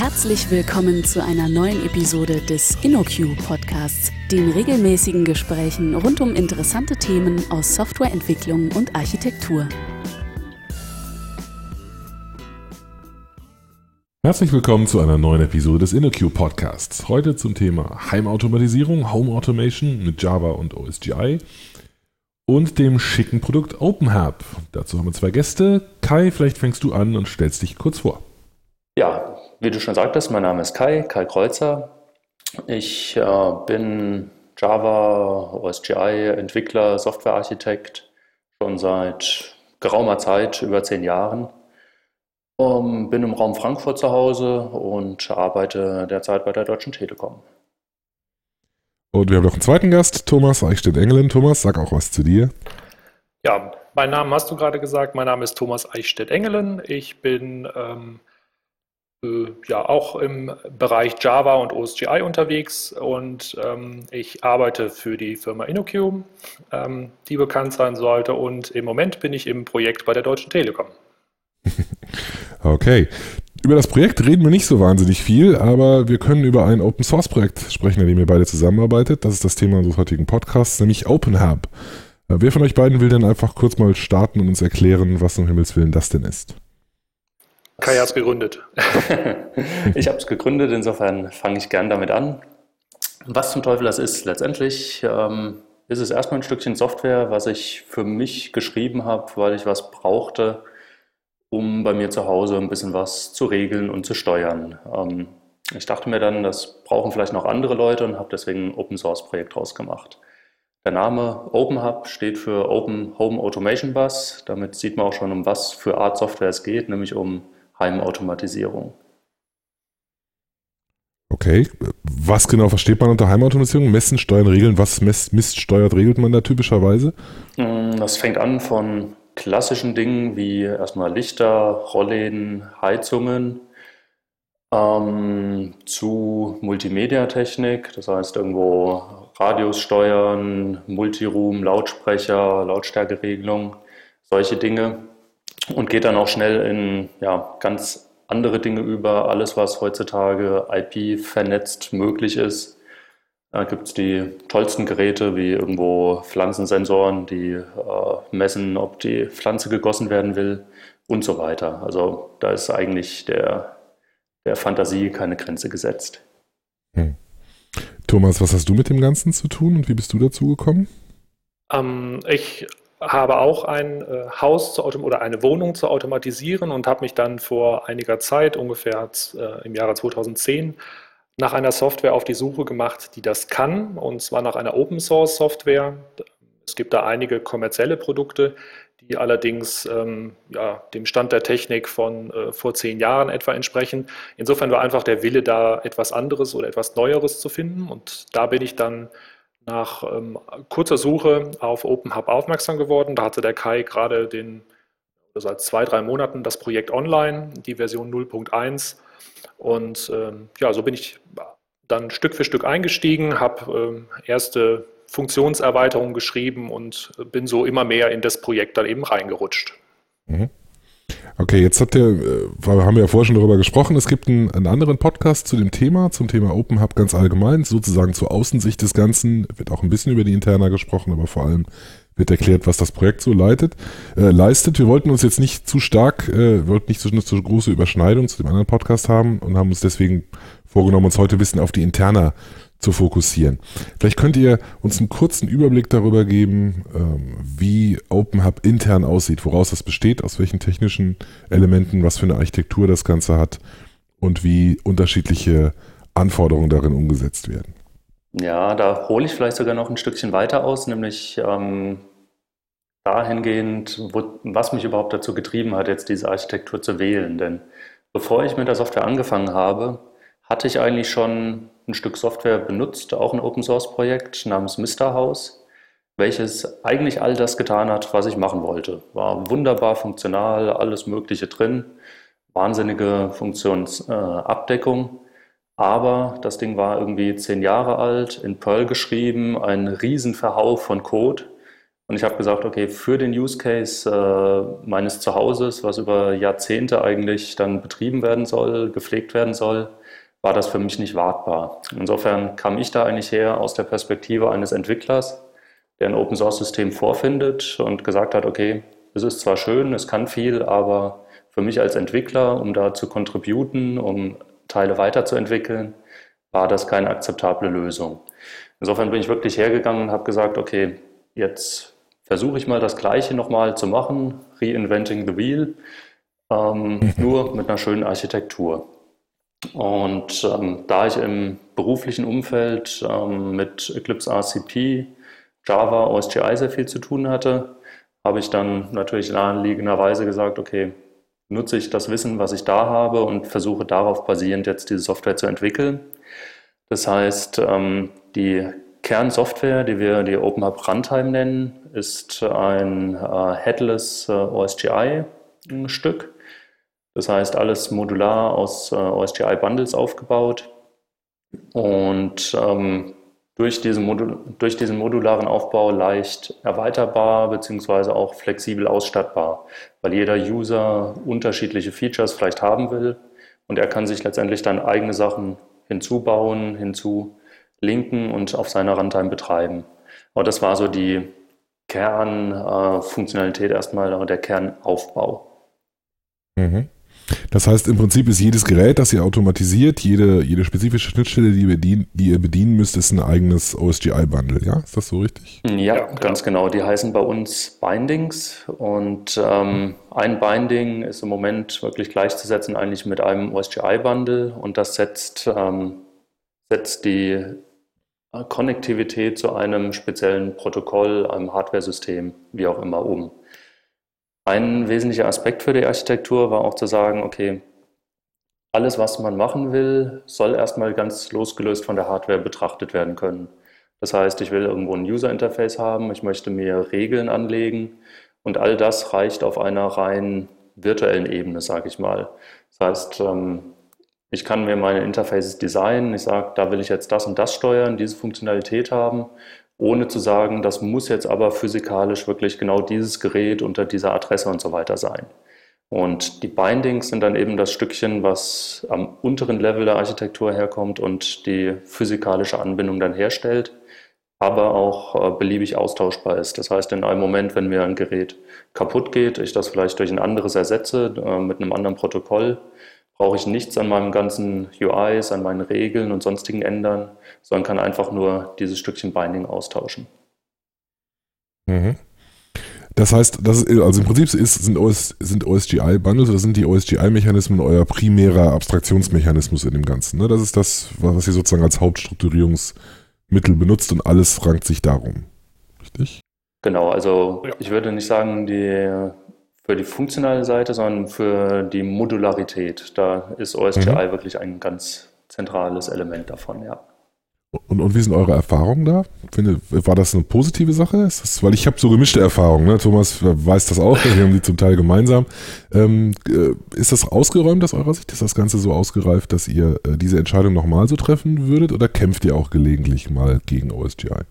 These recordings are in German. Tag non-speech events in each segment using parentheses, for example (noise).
Herzlich willkommen zu einer neuen Episode des InnoQ Podcasts, den regelmäßigen Gesprächen rund um interessante Themen aus Softwareentwicklung und Architektur. Herzlich willkommen zu einer neuen Episode des InnoQ Podcasts. Heute zum Thema Heimautomatisierung, Home Automation mit Java und OSGI und dem schicken Produkt OpenHub. Dazu haben wir zwei Gäste. Kai, vielleicht fängst du an und stellst dich kurz vor. Ja, wie du schon sagtest, mein Name ist Kai, Kai Kreuzer. Ich äh, bin Java, OSGI-Entwickler, Softwarearchitekt schon seit geraumer Zeit, über zehn Jahren. Um, bin im Raum Frankfurt zu Hause und arbeite derzeit bei der Deutschen Telekom. Und wir haben noch einen zweiten Gast, Thomas Eichstätt-Engelen. Thomas, sag auch was zu dir. Ja, mein Name hast du gerade gesagt. Mein Name ist Thomas Eichstätt-Engelen. Ich bin ähm, äh, ja auch im Bereich Java und OSGI unterwegs und ähm, ich arbeite für die Firma InnoQ, ähm, die bekannt sein sollte und im Moment bin ich im Projekt bei der Deutschen Telekom. (laughs) okay. Über das Projekt reden wir nicht so wahnsinnig viel, aber wir können über ein Open Source Projekt sprechen, an dem ihr beide zusammenarbeitet. Das ist das Thema unseres heutigen Podcasts, nämlich OpenHub. Äh, wer von euch beiden will denn einfach kurz mal starten und uns erklären, was um Himmels Willen das denn ist? Kai hat es gegründet. (laughs) ich habe es gegründet, insofern fange ich gern damit an. Was zum Teufel das ist, letztendlich ähm, ist es erstmal ein Stückchen Software, was ich für mich geschrieben habe, weil ich was brauchte, um bei mir zu Hause ein bisschen was zu regeln und zu steuern. Ähm, ich dachte mir dann, das brauchen vielleicht noch andere Leute und habe deswegen ein Open Source Projekt draus gemacht. Der Name OpenHub steht für Open Home Automation Bus. Damit sieht man auch schon, um was für Art Software es geht, nämlich um Heimautomatisierung. Okay, was genau versteht man unter Heimautomatisierung? Messen, steuern, regeln. Was misst, steuert, regelt man da typischerweise? Mm, das fängt an von klassischen Dingen wie erstmal Lichter, Rollläden, Heizungen ähm, zu Multimedia-Technik, das heißt irgendwo Radios steuern, Multiroom, Lautsprecher, Lautstärkeregelung, solche Dinge und geht dann auch schnell in ja, ganz andere Dinge über. Alles, was heutzutage IP vernetzt möglich ist. Da gibt es die tollsten Geräte wie irgendwo Pflanzensensoren, die äh, messen, ob die Pflanze gegossen werden will und so weiter. Also da ist eigentlich der, der Fantasie keine Grenze gesetzt. Hm. Thomas, was hast du mit dem Ganzen zu tun und wie bist du dazu gekommen? Ähm, ich habe auch ein äh, Haus zu oder eine Wohnung zu automatisieren und habe mich dann vor einiger Zeit, ungefähr äh, im Jahre 2010, nach einer Software auf die Suche gemacht, die das kann, und zwar nach einer Open Source Software. Es gibt da einige kommerzielle Produkte, die allerdings ähm, ja, dem Stand der Technik von äh, vor zehn Jahren etwa entsprechen. Insofern war einfach der Wille da, etwas anderes oder etwas Neueres zu finden. Und da bin ich dann nach ähm, kurzer Suche auf OpenHub aufmerksam geworden. Da hatte der Kai gerade den, seit zwei, drei Monaten das Projekt online, die Version 0.1. Und ähm, ja, so bin ich dann Stück für Stück eingestiegen, habe ähm, erste Funktionserweiterungen geschrieben und bin so immer mehr in das Projekt dann eben reingerutscht. Mhm. Okay, jetzt habt ihr, äh, haben wir ja vorher schon darüber gesprochen, es gibt einen, einen, anderen Podcast zu dem Thema, zum Thema Open Hub ganz allgemein, sozusagen zur Außensicht des Ganzen, wird auch ein bisschen über die Interna gesprochen, aber vor allem wird erklärt, was das Projekt so leitet, äh, leistet. Wir wollten uns jetzt nicht zu stark, äh, wollten nicht so eine so große Überschneidung zu dem anderen Podcast haben und haben uns deswegen vorgenommen, uns heute ein bisschen auf die Interna zu fokussieren. Vielleicht könnt ihr uns einen kurzen Überblick darüber geben, ähm, wie OpenHub intern aussieht, woraus das besteht, aus welchen technischen Elementen, was für eine Architektur das Ganze hat und wie unterschiedliche Anforderungen darin umgesetzt werden. Ja, da hole ich vielleicht sogar noch ein Stückchen weiter aus, nämlich ähm, dahingehend, wo, was mich überhaupt dazu getrieben hat, jetzt diese Architektur zu wählen. Denn bevor ich mit der Software angefangen habe, hatte ich eigentlich schon ein Stück Software benutzt, auch ein Open Source Projekt namens Mr. House, welches eigentlich all das getan hat, was ich machen wollte. War wunderbar funktional, alles Mögliche drin, wahnsinnige Funktionsabdeckung. Äh, aber das Ding war irgendwie zehn Jahre alt, in Perl geschrieben, ein Riesenverhau von Code, Und ich habe gesagt, okay, für den Use Case äh, meines Zuhauses, was über Jahrzehnte eigentlich dann betrieben werden soll, gepflegt werden soll, war das für mich nicht wartbar. Insofern kam ich da eigentlich her aus der Perspektive eines Entwicklers, der ein Open Source System vorfindet und gesagt hat, okay, es ist zwar schön, es kann viel, aber für mich als Entwickler, um da zu contributen, um Teile weiterzuentwickeln, war das keine akzeptable Lösung. Insofern bin ich wirklich hergegangen und habe gesagt, okay, jetzt versuche ich mal das Gleiche nochmal zu machen, Reinventing the Wheel, ähm, mhm. nur mit einer schönen Architektur. Und ähm, da ich im beruflichen Umfeld ähm, mit Eclipse RCP, Java, OSGI sehr viel zu tun hatte, habe ich dann natürlich naheliegenderweise gesagt, okay, nutze ich das Wissen, was ich da habe und versuche darauf basierend jetzt diese Software zu entwickeln. Das heißt, ähm, die Kernsoftware, die wir die OpenHub Runtime nennen, ist ein äh, Headless äh, OSGI-Stück. Das heißt, alles modular aus äh, OSGI-Bundles aufgebaut. Und ähm, durch, diesen Modul durch diesen modularen Aufbau leicht erweiterbar bzw. auch flexibel ausstattbar, weil jeder User unterschiedliche Features vielleicht haben will und er kann sich letztendlich dann eigene Sachen hinzubauen, hinzu linken und auf seiner Runtime betreiben. Aber das war so die Kernfunktionalität äh, erstmal, der Kernaufbau. Mhm. Das heißt, im Prinzip ist jedes Gerät, das ihr automatisiert, jede, jede spezifische Schnittstelle, die ihr, bedienen, die ihr bedienen müsst, ist ein eigenes OSGI-Bundle, ja? Ist das so richtig? Ja, ja, ganz genau. Die heißen bei uns Bindings und ähm, ein Binding ist im Moment wirklich gleichzusetzen eigentlich mit einem OSGI-Bundle und das setzt, ähm, setzt die Konnektivität zu einem speziellen Protokoll, einem Hardware-System, wie auch immer, um. Ein wesentlicher Aspekt für die Architektur war auch zu sagen, okay, alles, was man machen will, soll erstmal ganz losgelöst von der Hardware betrachtet werden können. Das heißt, ich will irgendwo ein User-Interface haben, ich möchte mir Regeln anlegen und all das reicht auf einer rein virtuellen Ebene, sage ich mal. Das heißt, ähm, ich kann mir meine Interfaces designen. Ich sage, da will ich jetzt das und das steuern, diese Funktionalität haben, ohne zu sagen, das muss jetzt aber physikalisch wirklich genau dieses Gerät unter dieser Adresse und so weiter sein. Und die Bindings sind dann eben das Stückchen, was am unteren Level der Architektur herkommt und die physikalische Anbindung dann herstellt, aber auch äh, beliebig austauschbar ist. Das heißt, in einem Moment, wenn mir ein Gerät kaputt geht, ich das vielleicht durch ein anderes ersetze, äh, mit einem anderen Protokoll, brauche ich nichts an meinem ganzen UIs, an meinen Regeln und sonstigen ändern, sondern kann einfach nur dieses Stückchen Binding austauschen. Mhm. Das heißt, das ist, also im Prinzip ist, sind, OS, sind OSGI-Bundles oder sind die OSGI-Mechanismen euer primärer Abstraktionsmechanismus in dem Ganzen. Ne? Das ist das, was ihr sozusagen als Hauptstrukturierungsmittel benutzt und alles rankt sich darum. Richtig? Genau, also ja. ich würde nicht sagen, die für die funktionale Seite, sondern für die Modularität. Da ist OSGI mhm. wirklich ein ganz zentrales Element davon, ja. Und, und wie sind eure Erfahrungen da? Finde, war das eine positive Sache? Das, weil ich habe so gemischte Erfahrungen. Ne? Thomas weiß das auch, (laughs) wir haben die zum Teil gemeinsam. Ähm, äh, ist das ausgeräumt aus eurer Sicht? Ist das Ganze so ausgereift, dass ihr äh, diese Entscheidung nochmal so treffen würdet oder kämpft ihr auch gelegentlich mal gegen OSGI?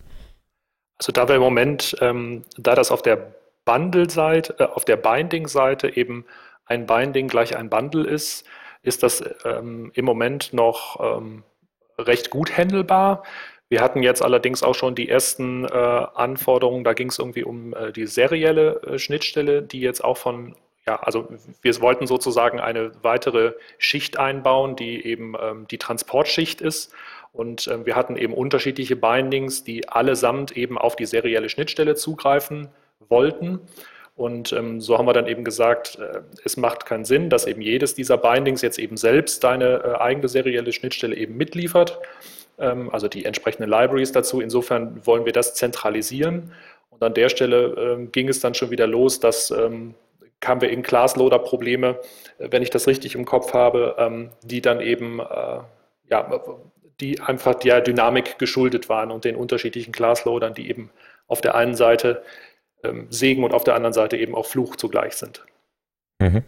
Also da wir im Moment, ähm, da das auf der Bundle-Seite, äh, auf der Binding-Seite eben ein Binding gleich ein Bundle ist, ist das ähm, im Moment noch ähm, recht gut handelbar. Wir hatten jetzt allerdings auch schon die ersten äh, Anforderungen, da ging es irgendwie um äh, die serielle äh, Schnittstelle, die jetzt auch von, ja, also wir wollten sozusagen eine weitere Schicht einbauen, die eben ähm, die Transportschicht ist. Und ähm, wir hatten eben unterschiedliche Bindings, die allesamt eben auf die serielle Schnittstelle zugreifen wollten. Und ähm, so haben wir dann eben gesagt, äh, es macht keinen Sinn, dass eben jedes dieser Bindings jetzt eben selbst deine äh, eigene serielle Schnittstelle eben mitliefert, ähm, also die entsprechenden Libraries dazu. Insofern wollen wir das zentralisieren. Und an der Stelle ähm, ging es dann schon wieder los, dass ähm, kamen wir in Classloader-Probleme, äh, wenn ich das richtig im Kopf habe, ähm, die dann eben äh, ja, die einfach der Dynamik geschuldet waren und den unterschiedlichen Classloadern, die eben auf der einen Seite ähm, Segen und auf der anderen Seite eben auch Fluch zugleich sind. Mhm.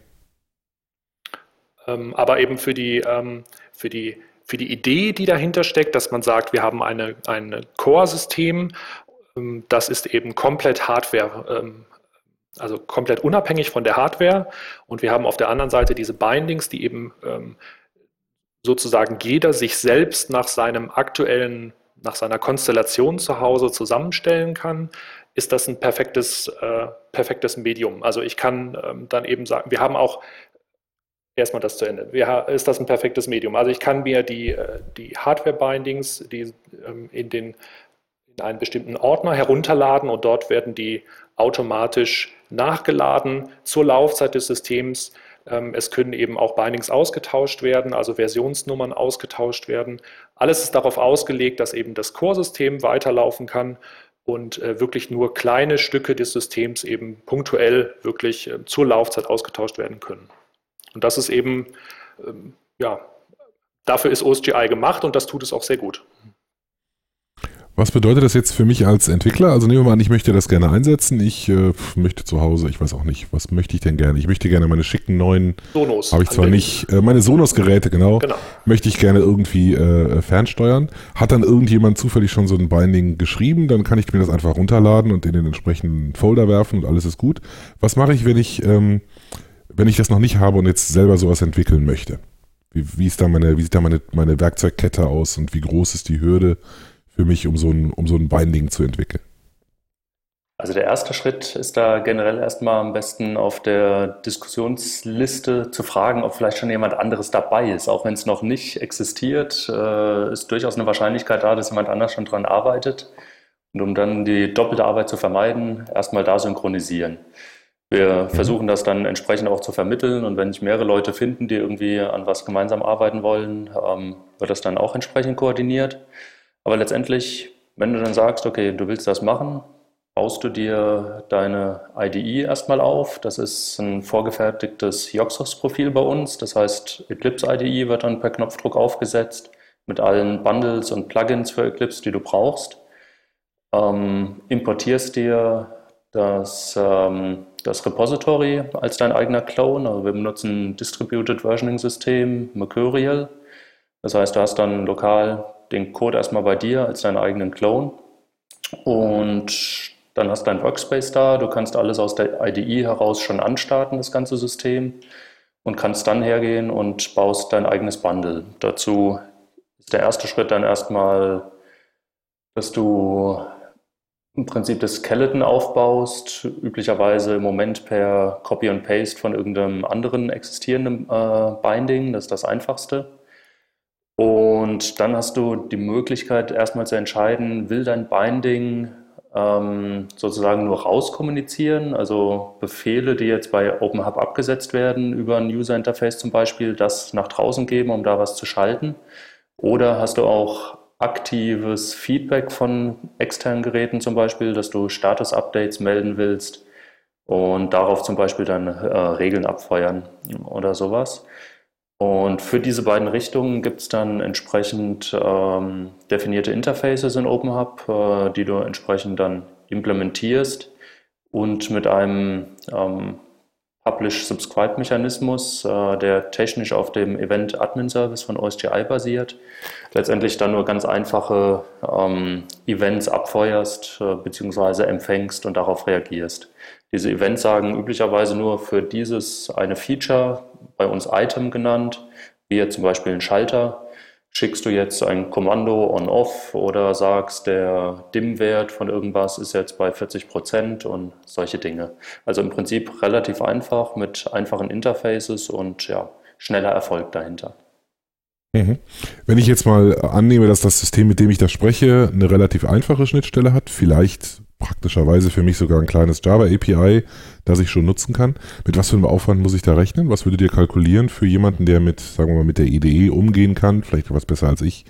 Ähm, aber eben für die, ähm, für, die, für die Idee, die dahinter steckt, dass man sagt, wir haben eine, ein Core-System, ähm, das ist eben komplett Hardware, ähm, also komplett unabhängig von der Hardware. Und wir haben auf der anderen Seite diese Bindings, die eben sozusagen jeder sich selbst nach seinem aktuellen, nach seiner Konstellation zu Hause zusammenstellen kann, ist das ein perfektes, äh, perfektes Medium. Also ich kann ähm, dann eben sagen, wir haben auch erstmal das zu Ende. Wir, ist das ein perfektes Medium? Also ich kann mir die, äh, die Hardware-Bindings, die ähm, in, den, in einen bestimmten Ordner herunterladen und dort werden die automatisch nachgeladen zur Laufzeit des Systems. Ähm, es können eben auch Bindings ausgetauscht werden, also Versionsnummern ausgetauscht werden. Alles ist darauf ausgelegt, dass eben das Core-System weiterlaufen kann und äh, wirklich nur kleine Stücke des Systems eben punktuell wirklich äh, zur Laufzeit ausgetauscht werden können. Und das ist eben, ähm, ja, dafür ist OSGI gemacht und das tut es auch sehr gut. Was bedeutet das jetzt für mich als Entwickler? Also nehmen wir mal an, ich möchte das gerne einsetzen. Ich äh, möchte zu Hause, ich weiß auch nicht, was möchte ich denn gerne? Ich möchte gerne meine schicken neuen, Sonos. Habe ich zwar nicht, äh, meine Sonos-Geräte, genau, genau, möchte ich gerne irgendwie äh, fernsteuern. Hat dann irgendjemand zufällig schon so ein Binding geschrieben, dann kann ich mir das einfach runterladen und in den entsprechenden Folder werfen und alles ist gut. Was mache ich, wenn ich, ähm, wenn ich das noch nicht habe und jetzt selber sowas entwickeln möchte? Wie, wie, ist da meine, wie sieht da meine, meine Werkzeugkette aus und wie groß ist die Hürde? Für mich, um so ein, um so ein Binding zu entwickeln? Also der erste Schritt ist da generell erstmal am besten auf der Diskussionsliste zu fragen, ob vielleicht schon jemand anderes dabei ist. Auch wenn es noch nicht existiert, äh, ist durchaus eine Wahrscheinlichkeit da, dass jemand anders schon dran arbeitet. Und um dann die doppelte Arbeit zu vermeiden, erstmal da synchronisieren. Wir mhm. versuchen das dann entsprechend auch zu vermitteln und wenn sich mehrere Leute finden, die irgendwie an was gemeinsam arbeiten wollen, ähm, wird das dann auch entsprechend koordiniert. Aber letztendlich, wenn du dann sagst, okay, du willst das machen, baust du dir deine IDE erstmal auf. Das ist ein vorgefertigtes Yoxos-Profil bei uns. Das heißt, Eclipse IDE wird dann per Knopfdruck aufgesetzt mit allen Bundles und Plugins für Eclipse, die du brauchst. Ähm, importierst dir das, ähm, das Repository als dein eigener Clone. Also wir benutzen ein Distributed Versioning System, Mercurial. Das heißt, du hast dann lokal den Code erstmal bei dir als deinen eigenen Clone und dann hast du dein Workspace da. Du kannst alles aus der IDE heraus schon anstarten, das ganze System, und kannst dann hergehen und baust dein eigenes Bundle. Dazu ist der erste Schritt dann erstmal, dass du im Prinzip das Skeleton aufbaust, üblicherweise im Moment per Copy und Paste von irgendeinem anderen existierenden äh, Binding. Das ist das Einfachste. Und dann hast du die Möglichkeit, erstmal zu entscheiden, will dein Binding ähm, sozusagen nur rauskommunizieren, also Befehle, die jetzt bei OpenHub abgesetzt werden, über ein User Interface zum Beispiel, das nach draußen geben, um da was zu schalten. Oder hast du auch aktives Feedback von externen Geräten zum Beispiel, dass du Status-Updates melden willst und darauf zum Beispiel dann äh, Regeln abfeuern oder sowas. Und für diese beiden Richtungen gibt es dann entsprechend ähm, definierte Interfaces in OpenHub, äh, die du entsprechend dann implementierst und mit einem ähm, Publish-Subscribe-Mechanismus, äh, der technisch auf dem Event-Admin-Service von OSGI basiert, letztendlich dann nur ganz einfache ähm, Events abfeuerst äh, bzw. empfängst und darauf reagierst. Diese Events sagen üblicherweise nur für dieses eine Feature, bei uns Item genannt, wie jetzt zum Beispiel ein Schalter. Schickst du jetzt ein Kommando on-off oder sagst, der DIM-Wert von irgendwas ist jetzt bei 40 Prozent und solche Dinge. Also im Prinzip relativ einfach mit einfachen Interfaces und ja, schneller Erfolg dahinter. Mhm. Wenn ich jetzt mal annehme, dass das System, mit dem ich da spreche, eine relativ einfache Schnittstelle hat, vielleicht praktischerweise für mich sogar ein kleines Java API, das ich schon nutzen kann. Mit was für einem Aufwand muss ich da rechnen? Was würdet ihr kalkulieren für jemanden, der mit, sagen wir mal, mit der IDE umgehen kann, vielleicht was besser als ich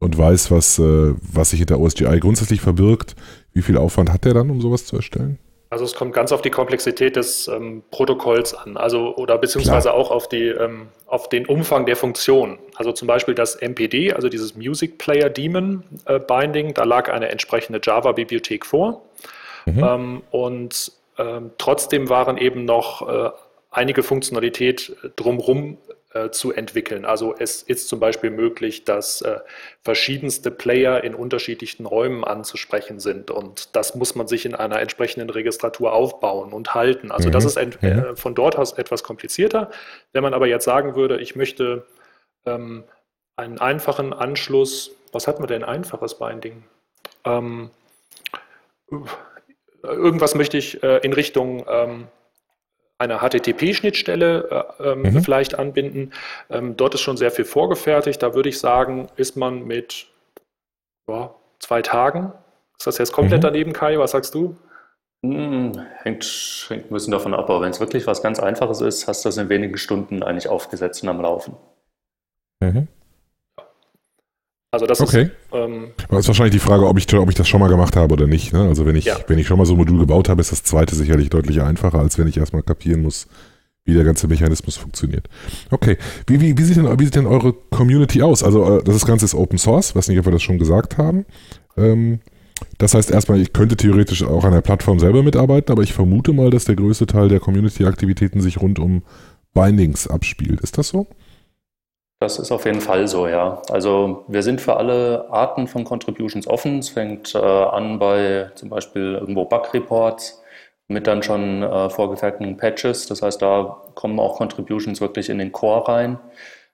und weiß, was, äh, was sich hinter OSGI grundsätzlich verbirgt? Wie viel Aufwand hat der dann, um sowas zu erstellen? Also es kommt ganz auf die Komplexität des ähm, Protokolls an, also oder beziehungsweise Klar. auch auf, die, ähm, auf den Umfang der Funktion. Also zum Beispiel das MPD, also dieses Music Player Daemon äh, Binding, da lag eine entsprechende Java-Bibliothek vor. Mhm. Ähm, und ähm, trotzdem waren eben noch äh, einige Funktionalität drumherum äh, zu entwickeln. Also es ist zum Beispiel möglich, dass äh, verschiedenste Player in unterschiedlichen Räumen anzusprechen sind und das muss man sich in einer entsprechenden Registratur aufbauen und halten. Also mhm. das ist äh, mhm. von dort aus etwas komplizierter. Wenn man aber jetzt sagen würde, ich möchte ähm, einen einfachen Anschluss, was hat man denn einfaches Binding? Ähm, irgendwas möchte ich äh, in Richtung ähm, einer HTTP-Schnittstelle äh, ähm, mhm. vielleicht anbinden. Ähm, dort ist schon sehr viel vorgefertigt. Da würde ich sagen, ist man mit ja, zwei Tagen. Ist das jetzt komplett mhm. daneben, Kai? Was sagst du? Hm, hängt, hängt ein bisschen davon ab, aber wenn es wirklich was ganz Einfaches ist, hast du das in wenigen Stunden eigentlich aufgesetzt und am Laufen. Mhm. Also das okay. ist. Ähm, Aber ist wahrscheinlich die Frage, ob ich, ob ich das schon mal gemacht habe oder nicht. Ne? Also wenn ich, ja. wenn ich schon mal so ein Modul gebaut habe, ist das zweite sicherlich deutlich einfacher, als wenn ich erstmal kapieren muss, wie der ganze Mechanismus funktioniert. Okay, wie, wie, wie, sieht, denn, wie sieht denn eure Community aus? Also äh, das Ganze ist Open Source, weiß nicht, ob wir das schon gesagt haben. Ähm, das heißt erstmal, ich könnte theoretisch auch an der Plattform selber mitarbeiten, aber ich vermute mal, dass der größte Teil der Community-Aktivitäten sich rund um Bindings abspielt. Ist das so? Das ist auf jeden Fall so, ja. Also wir sind für alle Arten von Contributions offen. Es fängt äh, an bei zum Beispiel irgendwo Bug-Reports mit dann schon äh, vorgefertigten Patches. Das heißt, da kommen auch Contributions wirklich in den Core rein.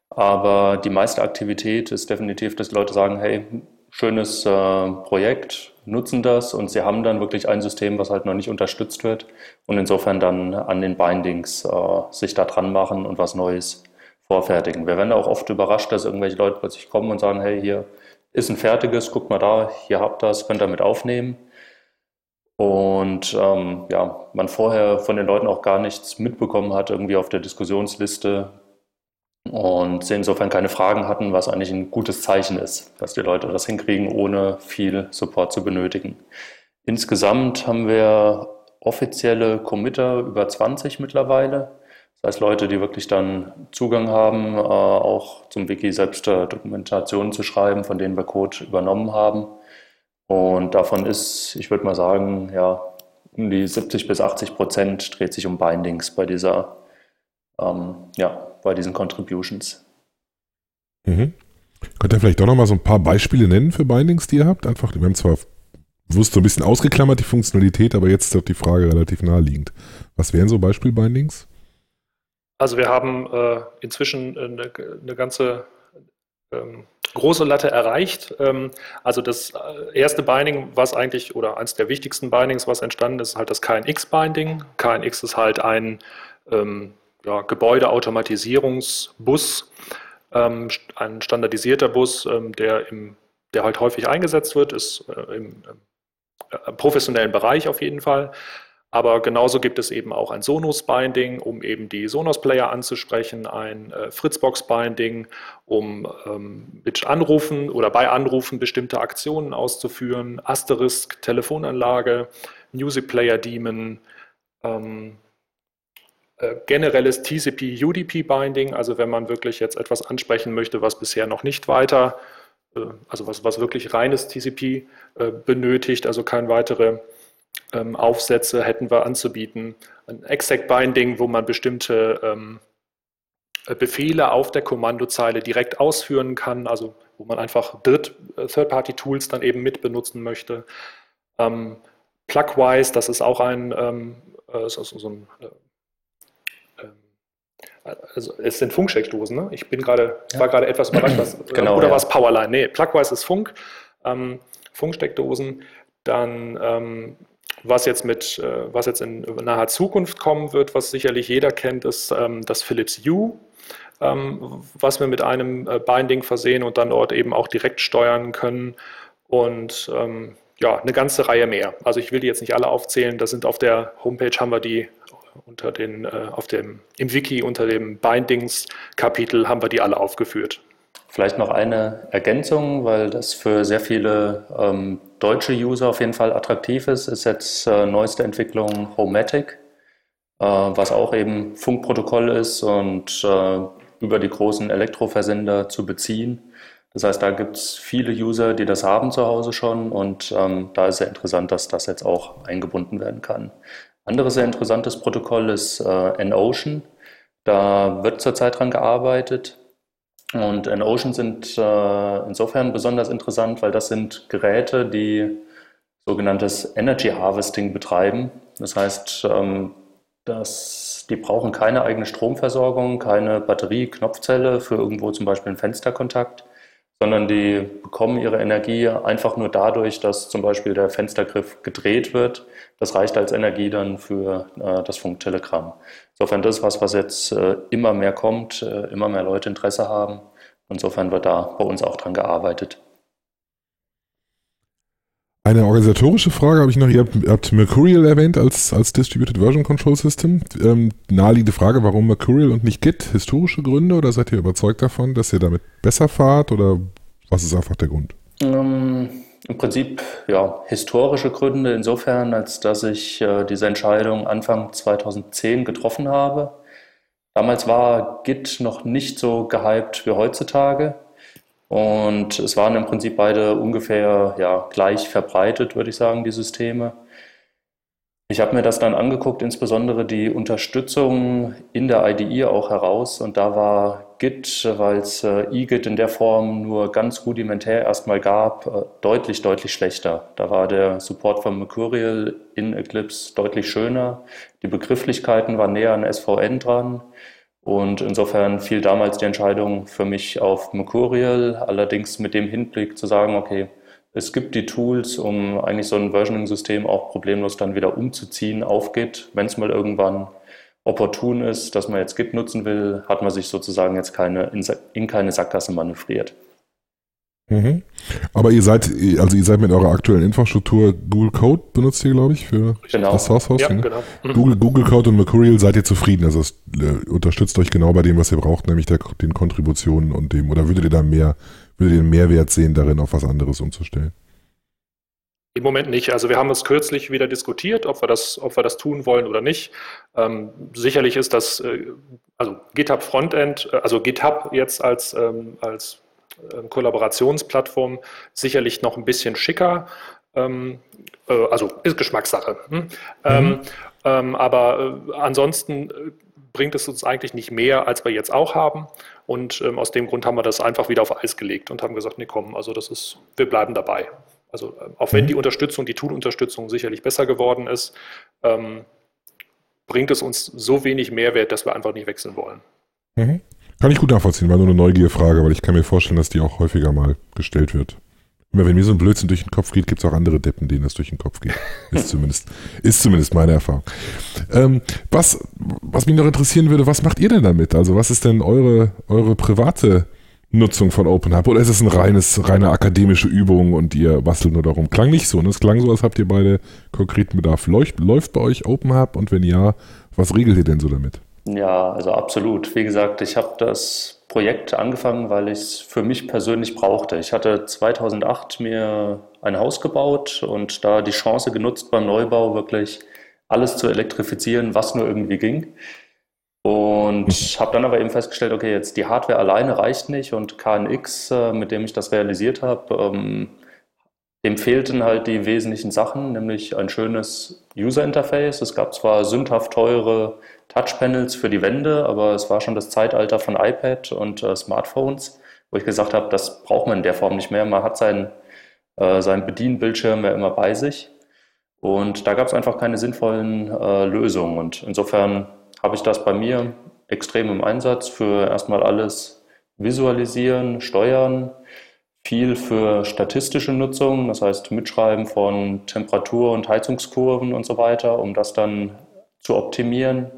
Aber die meiste Aktivität ist definitiv, dass die Leute sagen, hey, schönes äh, Projekt, nutzen das und sie haben dann wirklich ein System, was halt noch nicht unterstützt wird und insofern dann an den Bindings äh, sich da dran machen und was Neues vorfertigen. Wir werden auch oft überrascht, dass irgendwelche Leute plötzlich kommen und sagen, hey, hier ist ein fertiges, guck mal da, hier habt ihr das, könnt ihr mit aufnehmen. Und ähm, ja, man vorher von den Leuten auch gar nichts mitbekommen hat, irgendwie auf der Diskussionsliste und sie insofern keine Fragen hatten, was eigentlich ein gutes Zeichen ist, dass die Leute das hinkriegen, ohne viel Support zu benötigen. Insgesamt haben wir offizielle Committer über 20 mittlerweile. Das heißt, Leute, die wirklich dann Zugang haben, äh, auch zum Wiki selbst äh, Dokumentationen zu schreiben, von denen wir Code übernommen haben. Und davon ist, ich würde mal sagen, ja, um die 70 bis 80 Prozent dreht sich um Bindings bei dieser, ähm, ja, bei diesen Contributions. Mhm. Könnt ihr vielleicht doch nochmal so ein paar Beispiele nennen für Bindings, die ihr habt? Einfach, wir haben zwar bewusst so ein bisschen ausgeklammert die Funktionalität, aber jetzt ist die Frage relativ naheliegend. Was wären so Beispiel-Bindings? Also wir haben äh, inzwischen eine, eine ganze ähm, große Latte erreicht. Ähm, also das äh, erste Binding, was eigentlich, oder eines der wichtigsten Bindings, was entstanden ist, ist halt das KNX-Binding. KNX ist halt ein ähm, ja, Gebäudeautomatisierungsbus, ähm, ein standardisierter Bus, ähm, der, im, der halt häufig eingesetzt wird, ist äh, im äh, professionellen Bereich auf jeden Fall. Aber genauso gibt es eben auch ein Sonos-Binding, um eben die Sonos-Player anzusprechen, ein äh, Fritzbox-Binding, um ähm, mit Anrufen oder bei Anrufen bestimmte Aktionen auszuführen, Asterisk, Telefonanlage, Music Player Daemon, ähm, äh, generelles TCP-UDP-Binding, also wenn man wirklich jetzt etwas ansprechen möchte, was bisher noch nicht weiter, äh, also was, was wirklich reines TCP äh, benötigt, also kein weitere ähm, Aufsätze hätten wir anzubieten. Ein Exact Binding, wo man bestimmte ähm, äh, Befehle auf der Kommandozeile direkt ausführen kann, also wo man einfach äh, Third-Party-Tools dann eben mit benutzen möchte. Ähm, Plugwise, das ist auch ein, ähm, äh, so, so ein äh, ähm, also es sind Funksteckdosen, ne? Ich bin gerade, ja. war gerade etwas überrascht, was, (clears throat) genau, oder ja. was Powerline? Nee, Plugwise ist Funk, ähm, Funksteckdosen. Dann ähm, was jetzt mit, äh, was jetzt in naher Zukunft kommen wird, was sicherlich jeder kennt, ist ähm, das Philips Hue, ähm, was wir mit einem äh, Binding versehen und dann dort eben auch direkt steuern können. Und ähm, ja, eine ganze Reihe mehr. Also ich will die jetzt nicht alle aufzählen. Da sind auf der Homepage haben wir die unter den, äh, auf dem, im Wiki unter dem Bindings-Kapitel haben wir die alle aufgeführt. Vielleicht noch eine Ergänzung, weil das für sehr viele ähm, deutsche User auf jeden Fall attraktiv ist, ist jetzt äh, neueste Entwicklung Homematic, äh, was auch eben Funkprotokoll ist und äh, über die großen Elektroversender zu beziehen. Das heißt, da gibt es viele User, die das haben zu Hause schon und ähm, da ist sehr interessant, dass das jetzt auch eingebunden werden kann. Anderes sehr interessantes Protokoll ist äh, N-Ocean. Da wird zurzeit dran gearbeitet. Und in Ocean sind äh, insofern besonders interessant, weil das sind Geräte, die sogenanntes Energy Harvesting betreiben. Das heißt, ähm, dass die brauchen keine eigene Stromversorgung, keine Batterie, Knopfzelle für irgendwo zum Beispiel einen Fensterkontakt, sondern die bekommen ihre Energie einfach nur dadurch, dass zum Beispiel der Fenstergriff gedreht wird. Das reicht als Energie dann für äh, das Funktelegramm. Insofern das ist was, was jetzt äh, immer mehr kommt, äh, immer mehr Leute Interesse haben. Insofern wird da bei uns auch dran gearbeitet. Eine organisatorische Frage habe ich noch. Ihr habt, habt Mercurial erwähnt als, als Distributed Version Control System. Ähm, naheliegende Frage, warum Mercurial und nicht Git? Historische Gründe oder seid ihr überzeugt davon, dass ihr damit besser fahrt oder was ist einfach der Grund? Ähm, Im Prinzip ja, historische Gründe insofern, als dass ich äh, diese Entscheidung Anfang 2010 getroffen habe. Damals war Git noch nicht so gehypt wie heutzutage. Und es waren im Prinzip beide ungefähr ja, gleich verbreitet, würde ich sagen, die Systeme. Ich habe mir das dann angeguckt, insbesondere die Unterstützung in der IDE auch heraus. Und da war Git, weil es äh, eGit in der Form nur ganz rudimentär erstmal gab, äh, deutlich, deutlich schlechter. Da war der Support von Mercurial in Eclipse deutlich schöner. Die Begrifflichkeiten waren näher an SVN dran. Und insofern fiel damals die Entscheidung für mich auf Mercurial, allerdings mit dem Hinblick zu sagen, okay, es gibt die Tools, um eigentlich so ein Versioning-System auch problemlos dann wieder umzuziehen auf Git. Wenn es mal irgendwann opportun ist, dass man jetzt Git nutzen will, hat man sich sozusagen jetzt keine, in, in keine Sackgasse manövriert. Mhm. Aber ihr seid, also ihr seid mit eurer aktuellen Infrastruktur Google Code benutzt ihr, glaube ich, für genau. das Source Hosting. Ja, ne? genau. Mhm. Google, Google Code und Mercurial seid ihr zufrieden. Also es äh, unterstützt euch genau bei dem, was ihr braucht, nämlich der, den Kontributionen und dem, oder würdet ihr da mehr, würdet ihr einen Mehrwert sehen darin, auf was anderes umzustellen? Im Moment nicht. Also wir haben es kürzlich wieder diskutiert, ob wir das, ob wir das tun wollen oder nicht. Ähm, sicherlich ist das, äh, also GitHub Frontend, äh, also GitHub jetzt als, ähm, als ähm, Kollaborationsplattform sicherlich noch ein bisschen schicker. Ähm, äh, also ist Geschmackssache. Hm? Mhm. Ähm, ähm, aber äh, ansonsten äh, bringt es uns eigentlich nicht mehr, als wir jetzt auch haben. Und ähm, aus dem Grund haben wir das einfach wieder auf Eis gelegt und haben gesagt, nee, komm, also das ist, wir bleiben dabei. Also äh, auch wenn mhm. die Unterstützung, die Tool-Unterstützung sicherlich besser geworden ist, ähm, bringt es uns so wenig Mehrwert, dass wir einfach nicht wechseln wollen. Mhm. Kann ich gut nachvollziehen, war nur eine Neugierfrage, weil ich kann mir vorstellen, dass die auch häufiger mal gestellt wird. Immer wenn mir so ein Blödsinn durch den Kopf geht, gibt es auch andere Deppen, denen das durch den Kopf geht. Ist zumindest, (laughs) ist zumindest meine Erfahrung. Ähm, was, was mich noch interessieren würde, was macht ihr denn damit? Also was ist denn eure, eure private Nutzung von OpenHub? Oder ist es ein reines, reine akademische Übung und ihr bastelt nur darum? Klang nicht so, ne? Es klang so, als habt ihr beide konkreten Bedarf. Läuft, läuft bei euch OpenHub und wenn ja, was regelt ihr denn so damit? Ja, also absolut. Wie gesagt, ich habe das Projekt angefangen, weil ich es für mich persönlich brauchte. Ich hatte 2008 mir ein Haus gebaut und da die Chance genutzt beim Neubau wirklich alles zu elektrifizieren, was nur irgendwie ging. Und mhm. habe dann aber eben festgestellt, okay, jetzt die Hardware alleine reicht nicht und KNX, äh, mit dem ich das realisiert habe, ähm, dem fehlten halt die wesentlichen Sachen, nämlich ein schönes User Interface. Es gab zwar sündhaft teure Touchpanels für die Wände, aber es war schon das Zeitalter von iPad und äh, Smartphones, wo ich gesagt habe, das braucht man in der Form nicht mehr. Man hat seinen, äh, seinen Bedienbildschirm ja immer bei sich. Und da gab es einfach keine sinnvollen äh, Lösungen. Und insofern habe ich das bei mir extrem im Einsatz für erstmal alles visualisieren, steuern, viel für statistische Nutzung, das heißt Mitschreiben von Temperatur- und Heizungskurven und so weiter, um das dann zu optimieren.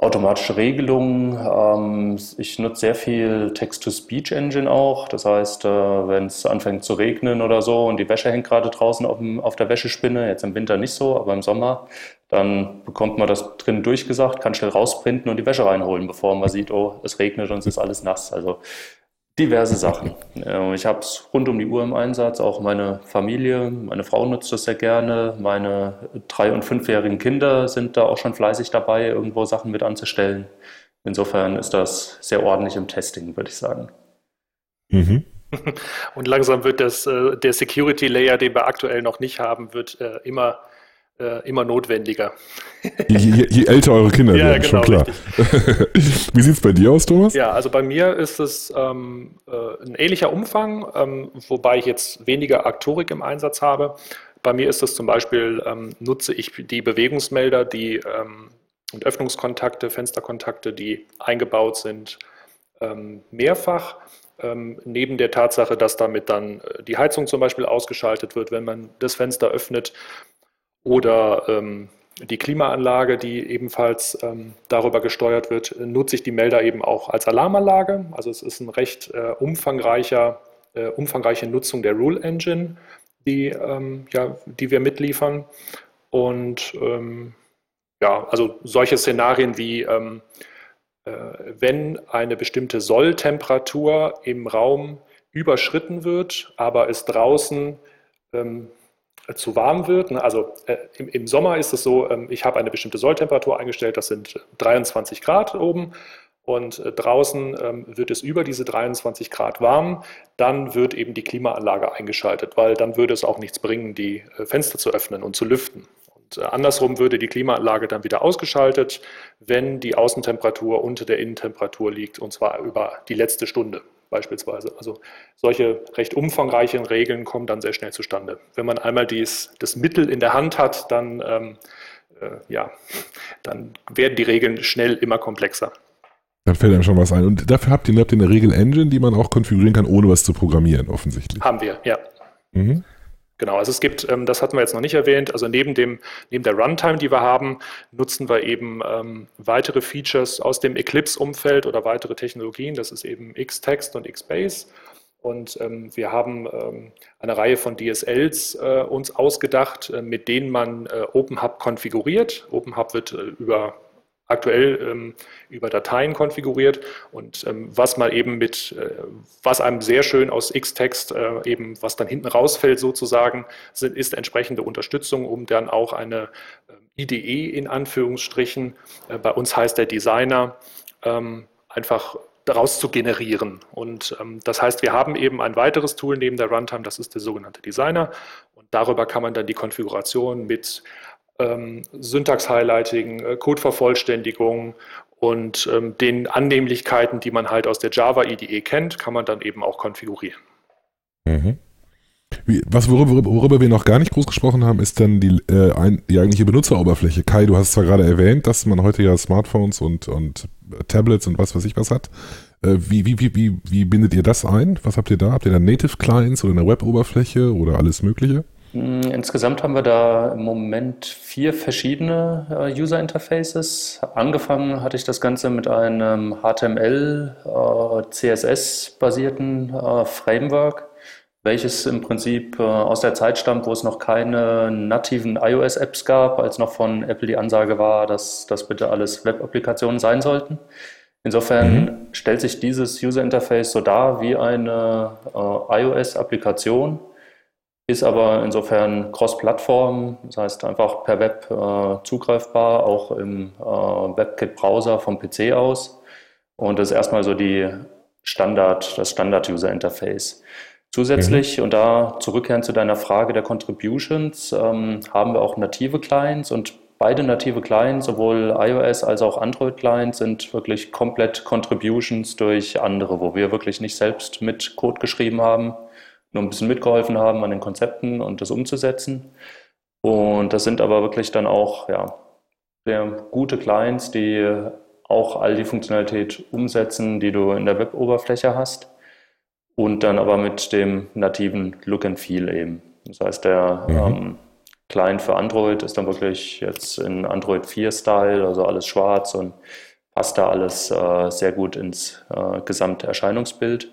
Automatische Regelungen. Ähm, ich nutze sehr viel Text-to-Speech-Engine auch. Das heißt, äh, wenn es anfängt zu regnen oder so und die Wäsche hängt gerade draußen auf, der Wäschespinne, jetzt im Winter nicht so, aber im Sommer, dann bekommt man das drin durchgesagt, kann schnell rausprinten und die Wäsche reinholen, bevor man sieht, oh, es regnet und es ist alles nass. Also diverse Sachen. Ich habe es rund um die Uhr im Einsatz, auch meine Familie, meine Frau nutzt das sehr gerne, meine drei- und fünfjährigen Kinder sind da auch schon fleißig dabei, irgendwo Sachen mit anzustellen. Insofern ist das sehr ordentlich im Testing, würde ich sagen. Mhm. (laughs) Und langsam wird das, äh, der Security Layer, den wir aktuell noch nicht haben, wird äh, immer äh, immer notwendiger. Je, je, je, älter eure Kinder (laughs) ja, werden, genau, schon klar. (laughs) Wie sieht es bei dir aus, Thomas? Ja, also bei mir ist es ähm, äh, ein ähnlicher Umfang, ähm, wobei ich jetzt weniger Aktorik im Einsatz habe. Bei mir ist es zum Beispiel, ähm, nutze ich die Bewegungsmelder, die ähm, und Öffnungskontakte, Fensterkontakte, die eingebaut sind, ähm, mehrfach. Ähm, neben der Tatsache, dass damit dann äh, die Heizung zum Beispiel ausgeschaltet wird, wenn man das Fenster öffnet, oder ähm, die Klimaanlage, die ebenfalls ähm, darüber gesteuert wird, nutze ich die Melder eben auch als Alarmanlage. Also es ist eine recht äh, umfangreicher, äh, umfangreiche Nutzung der Rule Engine, die, ähm, ja, die wir mitliefern. Und ähm, ja, also solche Szenarien wie ähm, äh, wenn eine bestimmte Solltemperatur im Raum überschritten wird, aber es draußen ähm, zu warm wird. Ne? Also äh, im, im, Sommer ist es so, ähm, ich habe eine bestimmte Solltemperatur eingestellt, das sind 23 Grad oben und äh, draußen ähm, wird es über diese 23 Grad warm, dann wird eben die Klimaanlage eingeschaltet, weil dann würde es auch nichts bringen, die äh, Fenster zu öffnen und zu lüften. Und äh, andersrum würde die Klimaanlage dann wieder ausgeschaltet, wenn die Außentemperatur unter der Innentemperatur liegt, und zwar über die letzte Stunde beispielsweise. Also solche recht umfangreichen Regeln kommen dann sehr schnell zustande. Wenn man einmal dies, das Mittel in der Hand hat, dann, ähm, äh, ja, (laughs) dann werden die Regeln schnell immer komplexer. Dann fällt einem schon was ein. Und dafür habt ihr, habt ihr eine Regel-Engine, die man auch konfigurieren kann, ohne was zu programmieren, offensichtlich. Haben wir, ja. Mhm. Genau, also es gibt, ähm, das hatten wir jetzt noch nicht erwähnt, also neben, dem, neben der Runtime, die wir haben, nutzen wir eben ähm, weitere Features aus dem Eclipse-Umfeld oder weitere Technologien. Das ist eben Xtext und Xbase. Und ähm, wir haben ähm, eine Reihe von DSLs äh, uns ausgedacht, äh, mit denen man äh, OpenHub konfiguriert. OpenHub wird äh, über aktuell ähm, über Dateien konfiguriert und ähm, was man eben mit, äh, was einem sehr schön aus Xtext äh, eben, was dann hinten rausfällt sozusagen, sind, ist entsprechende Unterstützung, um dann auch eine äh, IDE in Anführungsstrichen, äh, bei uns heißt der Designer, ähm, einfach daraus zu generieren. Und ähm, das heißt, wir haben eben ein weiteres Tool neben der Runtime, das ist der sogenannte Designer. Und darüber kann man dann die Konfiguration mit ähm, Syntax-Highlighting, äh, Codevervollständigung und ähm, den Annehmlichkeiten, die man halt aus der Java IDE kennt, kann man dann eben auch konfigurieren. Mhm. Wie, was, worüber, worüber, wir noch gar nicht groß gesprochen haben, ist dann die, äh, ein, die eigentliche Benutzeroberfläche. Kai, du hast zwar gerade erwähnt, dass man heute ja Smartphones und, und Tablets und was weiß ich was hat. Äh, wie, wie, wie, wie, wie bindet ihr das ein? Was habt ihr da? Habt ihr da Native Clients oder eine Web-Oberfläche oder alles Mögliche? Hm, insgesamt haben wir da im Moment vier verschiedene äh, User Interfaces. Angefangen hatte ich das Ganze mit einem HTML, äh, CSS-basierten äh, Framework, welches im Prinzip aus der Zeit stammt, wo es noch keine nativen iOS-Apps gab, als noch von Apple die Ansage war, dass das bitte alles Web-Applikationen sein sollten. Insofern mhm. stellt sich dieses User Interface so dar wie eine iOS-Applikation ist aber insofern Cross-Plattform, das heißt einfach per Web äh, zugreifbar, auch im äh, WebKit-Browser vom PC aus. Und das ist erstmal so die Standard, das Standard-User-Interface. Zusätzlich, mhm. und da zurückkehren zu deiner Frage der Contributions, ähm, haben wir auch native Clients und beide native Clients, sowohl iOS als auch Android Clients, sind wirklich komplett Contributions durch andere, wo wir wirklich nicht selbst mit Code geschrieben haben, nur ein bisschen mitgeholfen haben an den Konzepten und das umzusetzen. Und das sind aber wirklich dann auch ja, sehr gute Clients, die auch all die Funktionalität umsetzen, die du in der Web-Oberfläche hast. Und dann aber mit dem nativen Look and Feel eben. Das heißt, der mhm. ähm, Client für Android ist dann wirklich jetzt in Android 4 Style, also alles schwarz und passt da alles äh, sehr gut ins äh, Gesamterscheinungsbild.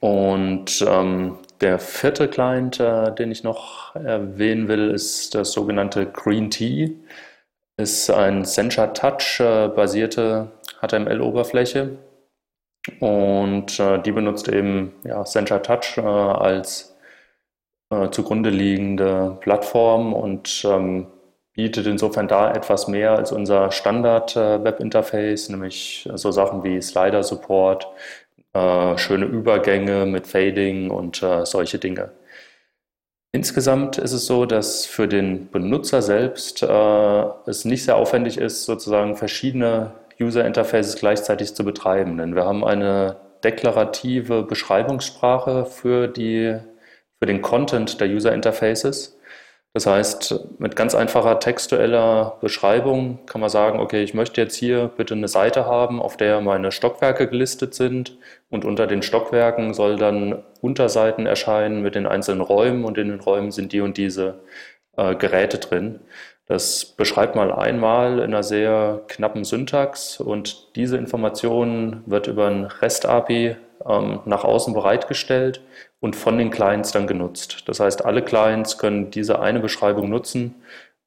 Und ähm, der vierte Client, äh, den ich noch erwähnen will, ist das sogenannte Green Tea. Ist ein Sencha Touch äh, basierte HTML-Oberfläche. Und äh, die benutzt eben ja, Sencha Touch äh, als äh, zugrunde liegende Plattform und ähm, bietet insofern da etwas mehr als unser Standard-Web-Interface, äh, nämlich so Sachen wie Slider-Support, äh, schöne Übergänge mit Fading und äh, solche Dinge. Insgesamt ist es so, dass für den Benutzer selbst äh, es nicht sehr aufwendig ist, sozusagen verschiedene User Interfaces gleichzeitig zu betreiben. Denn wir haben eine deklarative Beschreibungssprache für, die, für den Content der User Interfaces. Das heißt, mit ganz einfacher textueller Beschreibung kann man sagen, okay, ich möchte jetzt hier bitte eine Seite haben, auf der meine Stockwerke gelistet sind. Und unter den Stockwerken soll dann Unterseiten erscheinen mit den einzelnen Räumen. Und in den Räumen sind die und diese äh, Geräte drin. Das beschreibt mal einmal in einer sehr knappen Syntax. Und diese Information wird über ein REST-API ähm, nach außen bereitgestellt und von den Clients dann genutzt. Das heißt, alle Clients können diese eine Beschreibung nutzen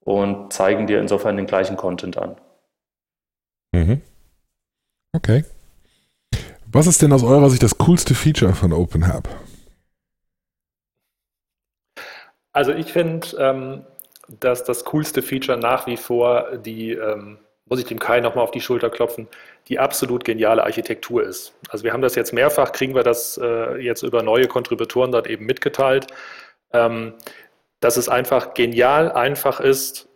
und zeigen dir insofern den gleichen Content an. Mhm. Okay. Was ist denn aus eurer Sicht das coolste Feature von OpenHub? Also ich finde, ähm, dass das coolste Feature nach wie vor die, ähm, muss ich dem Kai nochmal auf die Schulter klopfen, die absolut geniale Architektur ist. Also wir haben das jetzt mehrfach, kriegen wir das äh, jetzt über neue Kontributoren dort eben mitgeteilt, ähm, dass es einfach genial einfach ist,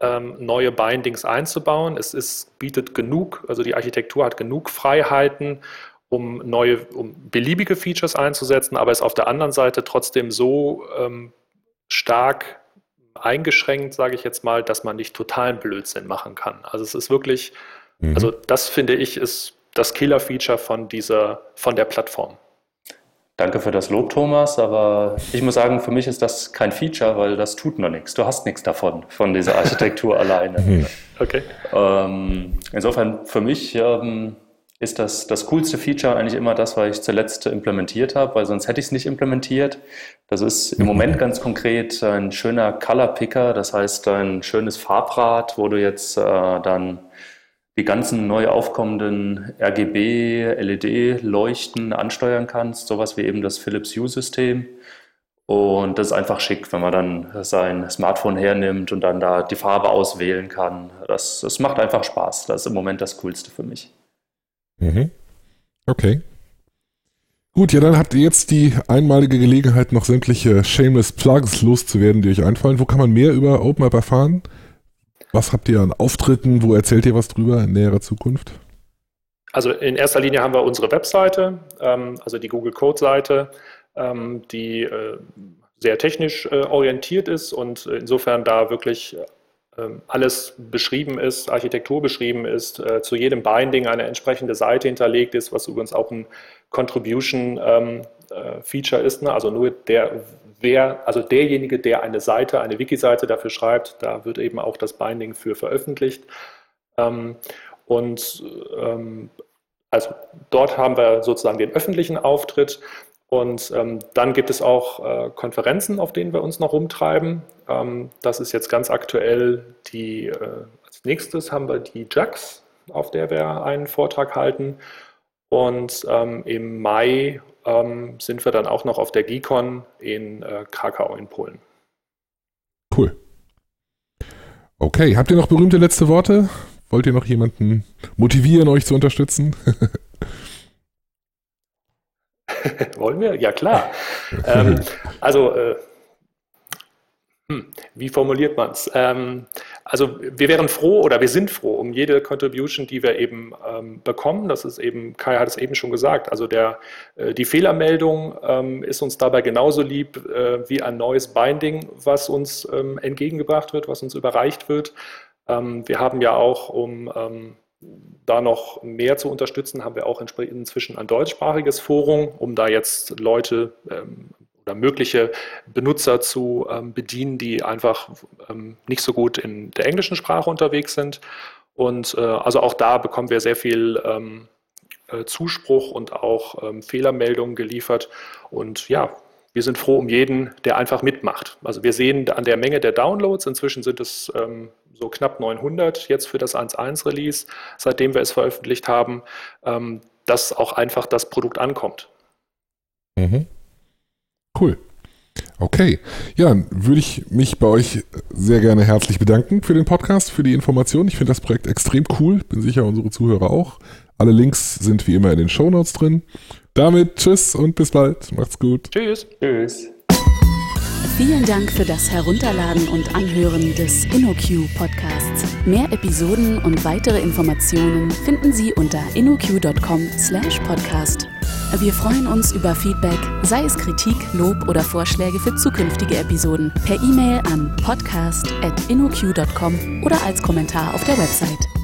ähm, neue Bindings einzubauen. Es ist, bietet genug, also die Architektur hat genug Freiheiten, um neue, um beliebige Features einzusetzen, aber ist auf der anderen Seite trotzdem so ähm, stark eingeschränkt, sage ich jetzt mal, dass man nicht totalen Blödsinn machen kann. Also es ist wirklich, mhm. also das finde ich ist das Killer-Feature von dieser, von der Plattform. Danke für das Lob, Thomas, aber ich muss sagen, für mich ist das kein Feature, weil das tut noch nichts. Du hast nichts davon, von dieser (laughs) Architektur alleine. Okay. Ähm, insofern für mich ähm, ist das, das coolste Feature eigentlich immer das, was ich zuletzt implementiert habe, weil sonst hätte ich es nicht implementiert. Das ist im Moment ganz konkret ein schöner Color Picker, das heißt ein schönes Farbrad, wo du jetzt äh, dann die ganzen neu aufkommenden RGB, LED-Leuchten ansteuern kannst, sowas wie eben das Philips Hue-System. Und das ist einfach schick, wenn man dann sein Smartphone hernimmt und dann da die Farbe auswählen kann. Das, das macht einfach Spaß. Das ist im Moment das Coolste für mich. Mhm. Okay. Gut, ja, dann habt ihr jetzt die einmalige Gelegenheit, noch sämtliche Shameless Plugs loszuwerden, die euch einfallen. Wo kann man mehr über OpenUp erfahren? Was habt ihr an Auftritten? Wo erzählt ihr was drüber in näherer Zukunft? Also in erster Linie haben wir unsere Webseite, ähm, also die Google Code Seite, ähm, die äh, sehr technisch äh, orientiert ist und insofern da wirklich alles beschrieben ist, Architektur beschrieben ist, äh, zu jedem Binding eine entsprechende Seite hinterlegt ist, was übrigens auch ein Contribution-Feature ähm, äh, ist. Ne? Also nur der, wer, also derjenige, der eine Seite, eine Wiki-Seite dafür schreibt, da wird eben auch das Binding für veröffentlicht. Ähm, und also dort haben wir sozusagen den öffentlichen Auftritt. Und ähm, dann gibt es auch äh, Konferenzen, auf denen wir uns noch rumtreiben. Ähm, das ist jetzt ganz aktuell die, äh, als nächstes haben wir die JAX, auf der wir einen Vortrag halten. Und ähm, im Mai ähm, sind wir dann auch noch auf der GICON in äh, Krakau in Polen. Cool. Okay, habt ihr noch berühmte letzte Worte? Wollt ihr noch jemanden motivieren, euch zu unterstützen? (laughs) (laughs) Wollen wir? Ja, klar. ähm, also, äh, hm, wie formuliert man es? Ähm, also, wir wären froh oder wir sind froh um jede Contribution, die wir eben ähm, bekommen. Das ist eben, Kai hat es eben schon gesagt. Also, der, äh, die Fehlermeldung ähm, ist uns dabei genauso lieb äh, wie ein neues Binding, was uns ähm, entgegengebracht wird, was uns überreicht wird. Ähm, wir haben ja auch um da noch mehr zu unterstützen, haben wir auch inzwischen ein deutschsprachiges Forum, um da jetzt Leute ähm, oder mögliche Benutzer zu ähm, bedienen, die einfach ähm, nicht so gut in der englischen Sprache unterwegs sind. Und äh, also auch da bekommen wir sehr viel ähm, äh, Zuspruch und auch ähm, Fehlermeldungen geliefert. Und ja, wir sind froh um jeden, der einfach mitmacht. Also wir sehen an der Menge der Downloads, inzwischen sind es ähm, so knapp 900 jetzt für das 1.1 Release, seitdem wir es veröffentlicht haben, ähm, dass auch einfach das Produkt ankommt. Mhm. Cool. Okay, ja, würde ich mich bei euch sehr gerne herzlich bedanken für den Podcast, für die Informationen. Ich finde das Projekt extrem cool, bin sicher unsere Zuhörer auch. Alle Links sind wie immer in den Show Notes drin. Damit tschüss und bis bald. Macht's gut. Tschüss. Tschüss. Vielen Dank für das Herunterladen und Anhören des InnoQ Podcasts. Mehr Episoden und weitere Informationen finden Sie unter innoq.com/podcast. Wir freuen uns über Feedback, sei es Kritik, Lob oder Vorschläge für zukünftige Episoden, per E-Mail an podcast.innoq.com oder als Kommentar auf der Website.